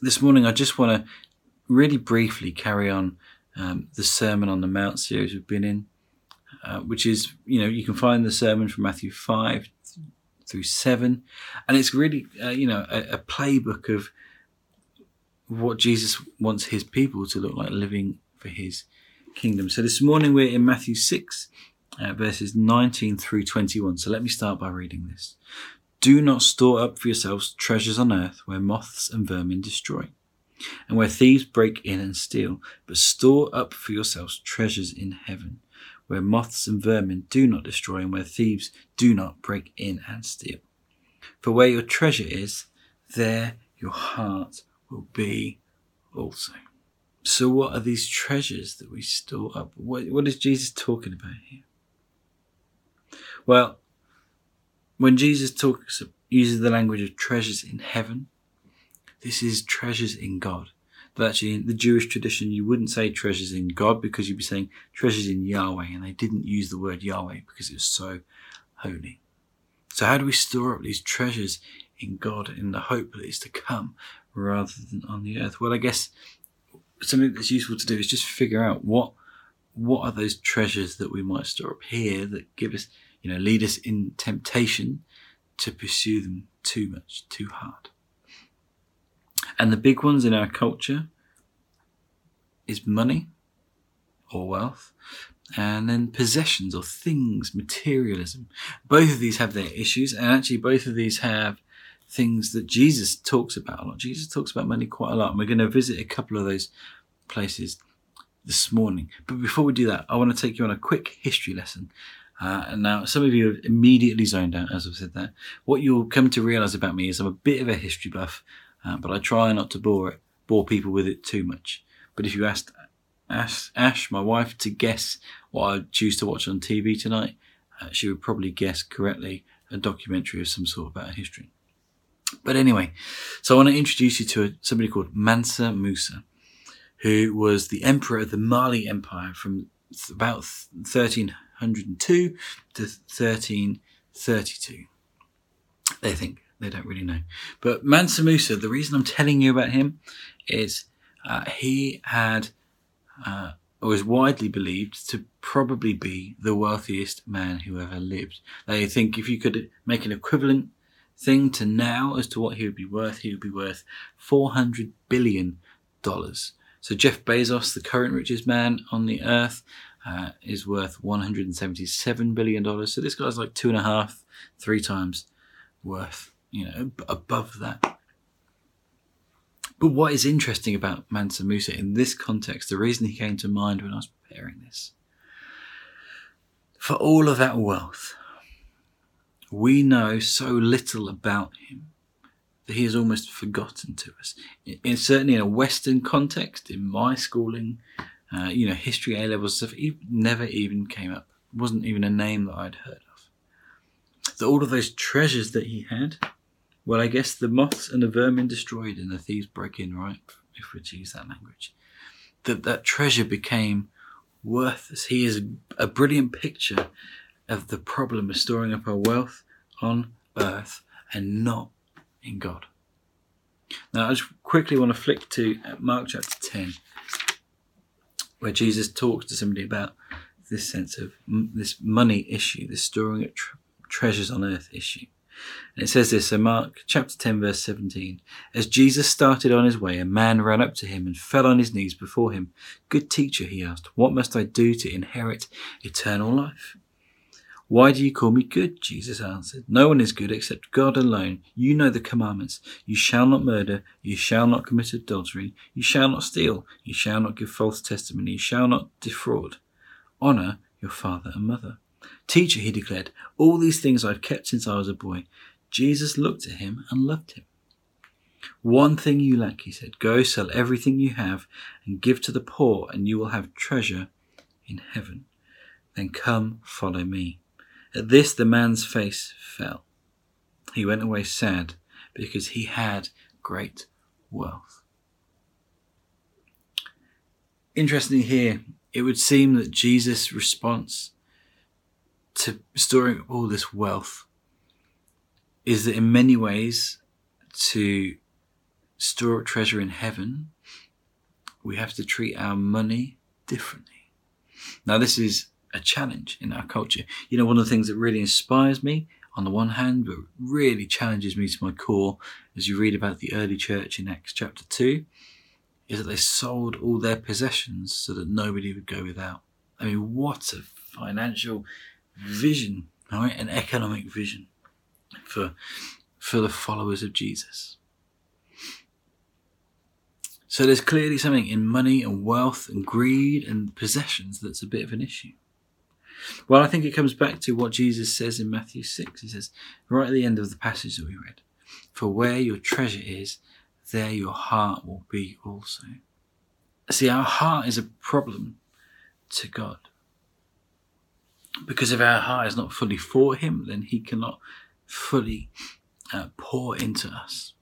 this morning I just want to really briefly carry on um, the Sermon on the Mount series we've been in, uh, which is, you know, you can find the sermon from Matthew 5 through 7. And it's really, uh, you know, a, a, playbook of what Jesus wants his people to look like living for his kingdom. So this morning we're in Matthew 6, uh, verses 19 through 21. So let me start by reading this. Do not store up for yourselves treasures on earth where moths and vermin destroy and where thieves break in and steal, but store up for yourselves treasures in heaven, where moths and vermin do not destroy, and where thieves do not break in and steal. For where your treasure is, there your heart will be also. So, what are these treasures that we store up? What, what is Jesus talking about here? Well, when Jesus talks, uses the language of treasures in heaven, this is treasures in God. But actually, in the Jewish tradition, you wouldn't say treasures in God because you'd be saying treasures in Yahweh, and they didn't use the word Yahweh because it was so holy. So, how do we store up these treasures in God in the hope that it's to come rather than on the earth? Well, I guess something that's useful to do is just figure out what what are those treasures that we might store up here that give us, you know, lead us in temptation to pursue them too much, too hard. And the big ones in our culture is money or wealth, and then possessions or things, materialism. Both of these have their issues, and actually, both of these have things that Jesus talks about a lot. Jesus talks about money quite a lot, and we're going to visit a couple of those places this morning. But before we do that, I want to take you on a quick history lesson. Uh, and now, some of you have immediately zoned out as I've said that. What you'll come to realize about me is I'm a bit of a history buff. Uh, but I try not to bore it, bore people with it too much. But if you asked Ash, Ash, my wife, to guess what I'd choose to watch on TV tonight, uh, she would probably guess correctly a documentary of some sort about history. But anyway, so I want to introduce you to somebody called Mansa Musa, who was the emperor of the Mali Empire from about 1302 to 1332. They think they don't really know. But Mansa Musa, the reason I'm telling you about him is uh, he had, uh, was widely believed to probably be the wealthiest man who ever lived. They think if you could make an equivalent thing to now as to what he would be worth, he would be worth $400 billion. So Jeff Bezos, the current richest man on the earth, uh, is worth $177 billion. So this guy's like two and a half, three times worth you know, above that. But what is interesting about Mansa Musa in this context, the reason he came to mind when I was preparing this, for all of that wealth, we know so little about him that he is almost forgotten to us. In, certainly in a Western context, in my schooling, uh, you know, history A level stuff, never even came up. It wasn't even a name that I'd heard of. That all of those treasures that he had, well, I guess the moths and the vermin destroyed and the thieves broke in, right? If we're to use that language. That that treasure became worthless. He is a brilliant picture of the problem of storing up our wealth on earth and not in God. Now, I just quickly want to flick to Mark chapter 10, where Jesus talks to somebody about this sense of this money issue, this storing up treasures on earth issue. And it says this, so Mark chapter 10, verse 17. As Jesus started on his way, a man ran up to him and fell on his knees before him. Good teacher, he asked, what must I do to inherit eternal life? Why do you call me good? Jesus answered. No one is good except God alone. You know the commandments. You shall not murder. You shall not commit adultery. You shall not steal. You shall not give false testimony. You shall not defraud. Honor your father and mother. Teacher, he declared, all these things I've kept since I was a boy. Jesus looked at him and loved him. One thing you lack, he said. Go sell everything you have and give to the poor, and you will have treasure in heaven. Then come, follow me. At this, the man's face fell. He went away sad because he had great wealth. Interestingly, here, it would seem that Jesus' response to storing all this wealth is that in many ways to store treasure in heaven, we have to treat our money differently. Now, this is a challenge in our culture. You know, one of the things that really inspires me on the one hand, but really challenges me to my core as you read about the early church in Acts chapter 2, is that they sold all their possessions so that nobody would go without. I mean, what a financial vision, right? An economic vision for, for the followers of Jesus. So there's clearly something in money and wealth and greed and possessions that's a bit of an issue. Well, I think it comes back to what Jesus says in Matthew 6. He says, right at the end of the passage that we read, For where your treasure is, there your heart will be also. See, our heart is a problem to God. Because if our heart is not fully for Him, then He cannot fully uh, pour into us.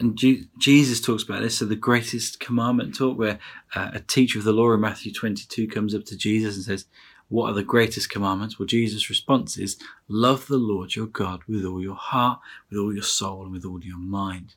And Jesus talks about this. So the greatest commandment talk, where uh, a teacher of the law in Matthew 22 comes up to Jesus and says, "What are the greatest commandments?" Well, Jesus' response is, "Love the Lord your God with all your heart, with all your soul, and with all your mind."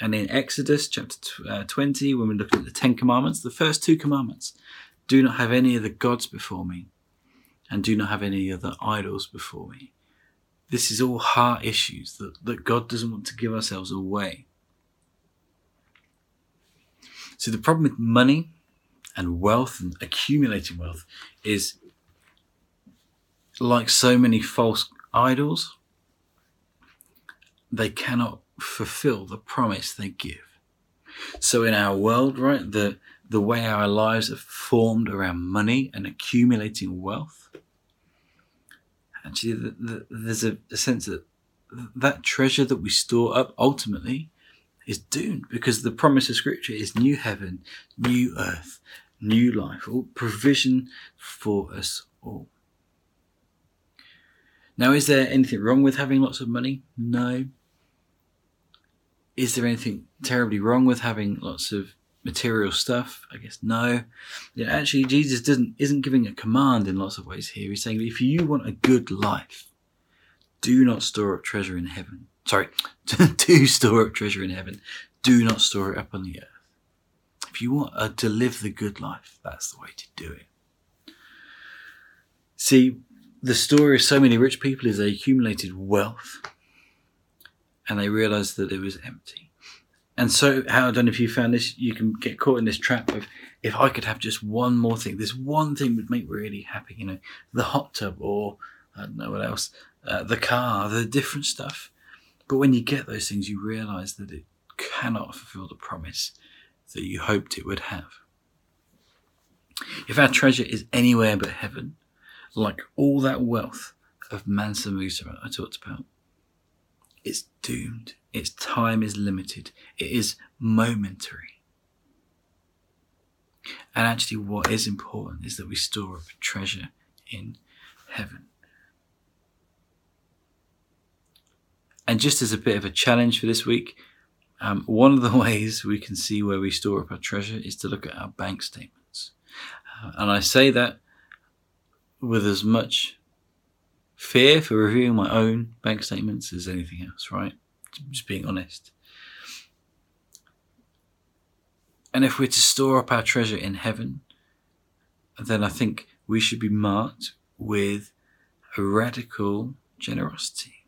And in Exodus chapter uh, 20, when we look at the Ten Commandments, the first two commandments: "Do not have any other gods before me, and do not have any other idols before me." This is all heart issues that, that God doesn't want to give ourselves away. So the problem with money and wealth and accumulating wealth is like so many false idols, they cannot fulfill the promise they give. So in our world, right, the the way our lives are formed around money and accumulating wealth, actually, the, the, there's a, a sense that that treasure that we store up ultimately is doomed because the promise of Scripture is new heaven, new earth, new life, all provision for us all. Now, is there anything wrong with having lots of money? No. Is there anything terribly wrong with having lots of material stuff? I guess no. Yeah, actually, Jesus doesn't isn't giving a command in lots of ways here. He's saying if you want a good life, do not store up treasure in heaven sorry, do store up treasure in heaven. Do not store it up on the earth. If you want uh, to live the good life, that's the way to do it. See, the story of so many rich people is they accumulated wealth and they realized that it was empty. And so, how I don't know if you found this, you can get caught in this trap of if I could have just one more thing, this one thing would make me really happy, you know, the hot tub or I don't know what else, uh, the car, the different stuff. But when you get those things, you realize that it cannot fulfill the promise that you hoped it would have. If our treasure is anywhere but heaven, like all that wealth of Mansa Musa I talked about, it's doomed. Its time is limited. It is momentary. And actually, what is important is that we store up treasure in heaven. And just as a bit of a challenge for this week, um, one of the ways we can see where we store up our treasure is to look at our bank statements. Uh, and I say that with as much fear for reviewing my own bank statements as anything else, right? Just being honest. And if we're to store up our treasure in heaven, then I think we should be marked with a radical generosity.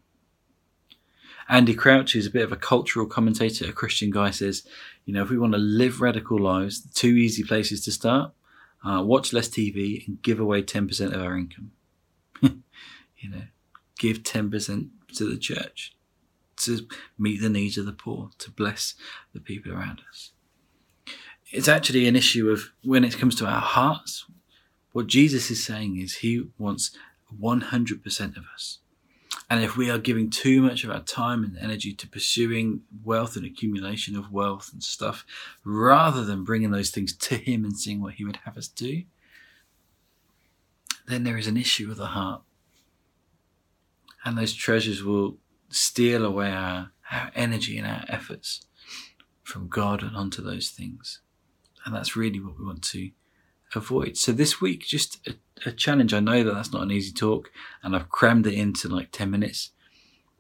Andy Crouch, who's a bit of a cultural commentator, a Christian guy, says, you know, if we want to live radical lives, two easy places to start uh, watch less TV and give away 10% of our income. you know, give 10% to the church to meet the needs of the poor, to bless the people around us. It's actually an issue of when it comes to our hearts, what Jesus is saying is he wants 100% of us. And if we are giving too much of our time and energy to pursuing wealth and accumulation of wealth and stuff, rather than bringing those things to Him and seeing what He would have us do, then there is an issue with the heart. And those treasures will steal away our, our energy and our efforts from God and onto those things. And that's really what we want to avoid. So this week, just a, a, challenge. I know that that's not an easy talk, and I've crammed it into like ten minutes.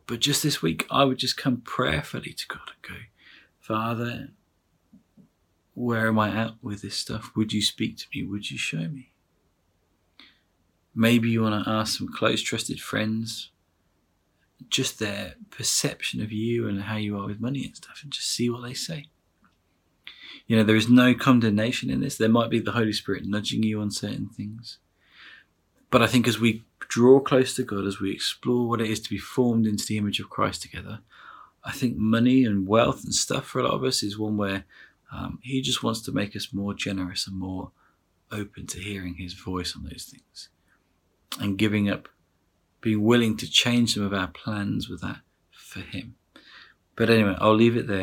But just this week, I would just come prayerfully to God and go, Father, where am I at with this stuff? Would you speak to me? Would you show me? Maybe you want to ask some close, trusted friends just their perception of you and how you are with money and stuff and just see what they say. You know, there is no condemnation in this. There might be the Holy Spirit nudging you on certain things. But I think as we draw close to God, as we explore what it is to be formed into the image of Christ together, I think money and wealth and stuff for a lot of us is one where um, He just wants to make us more generous and more open to hearing His voice on those things and giving up, being willing to change some of our plans with that for Him. But anyway, I'll leave it there.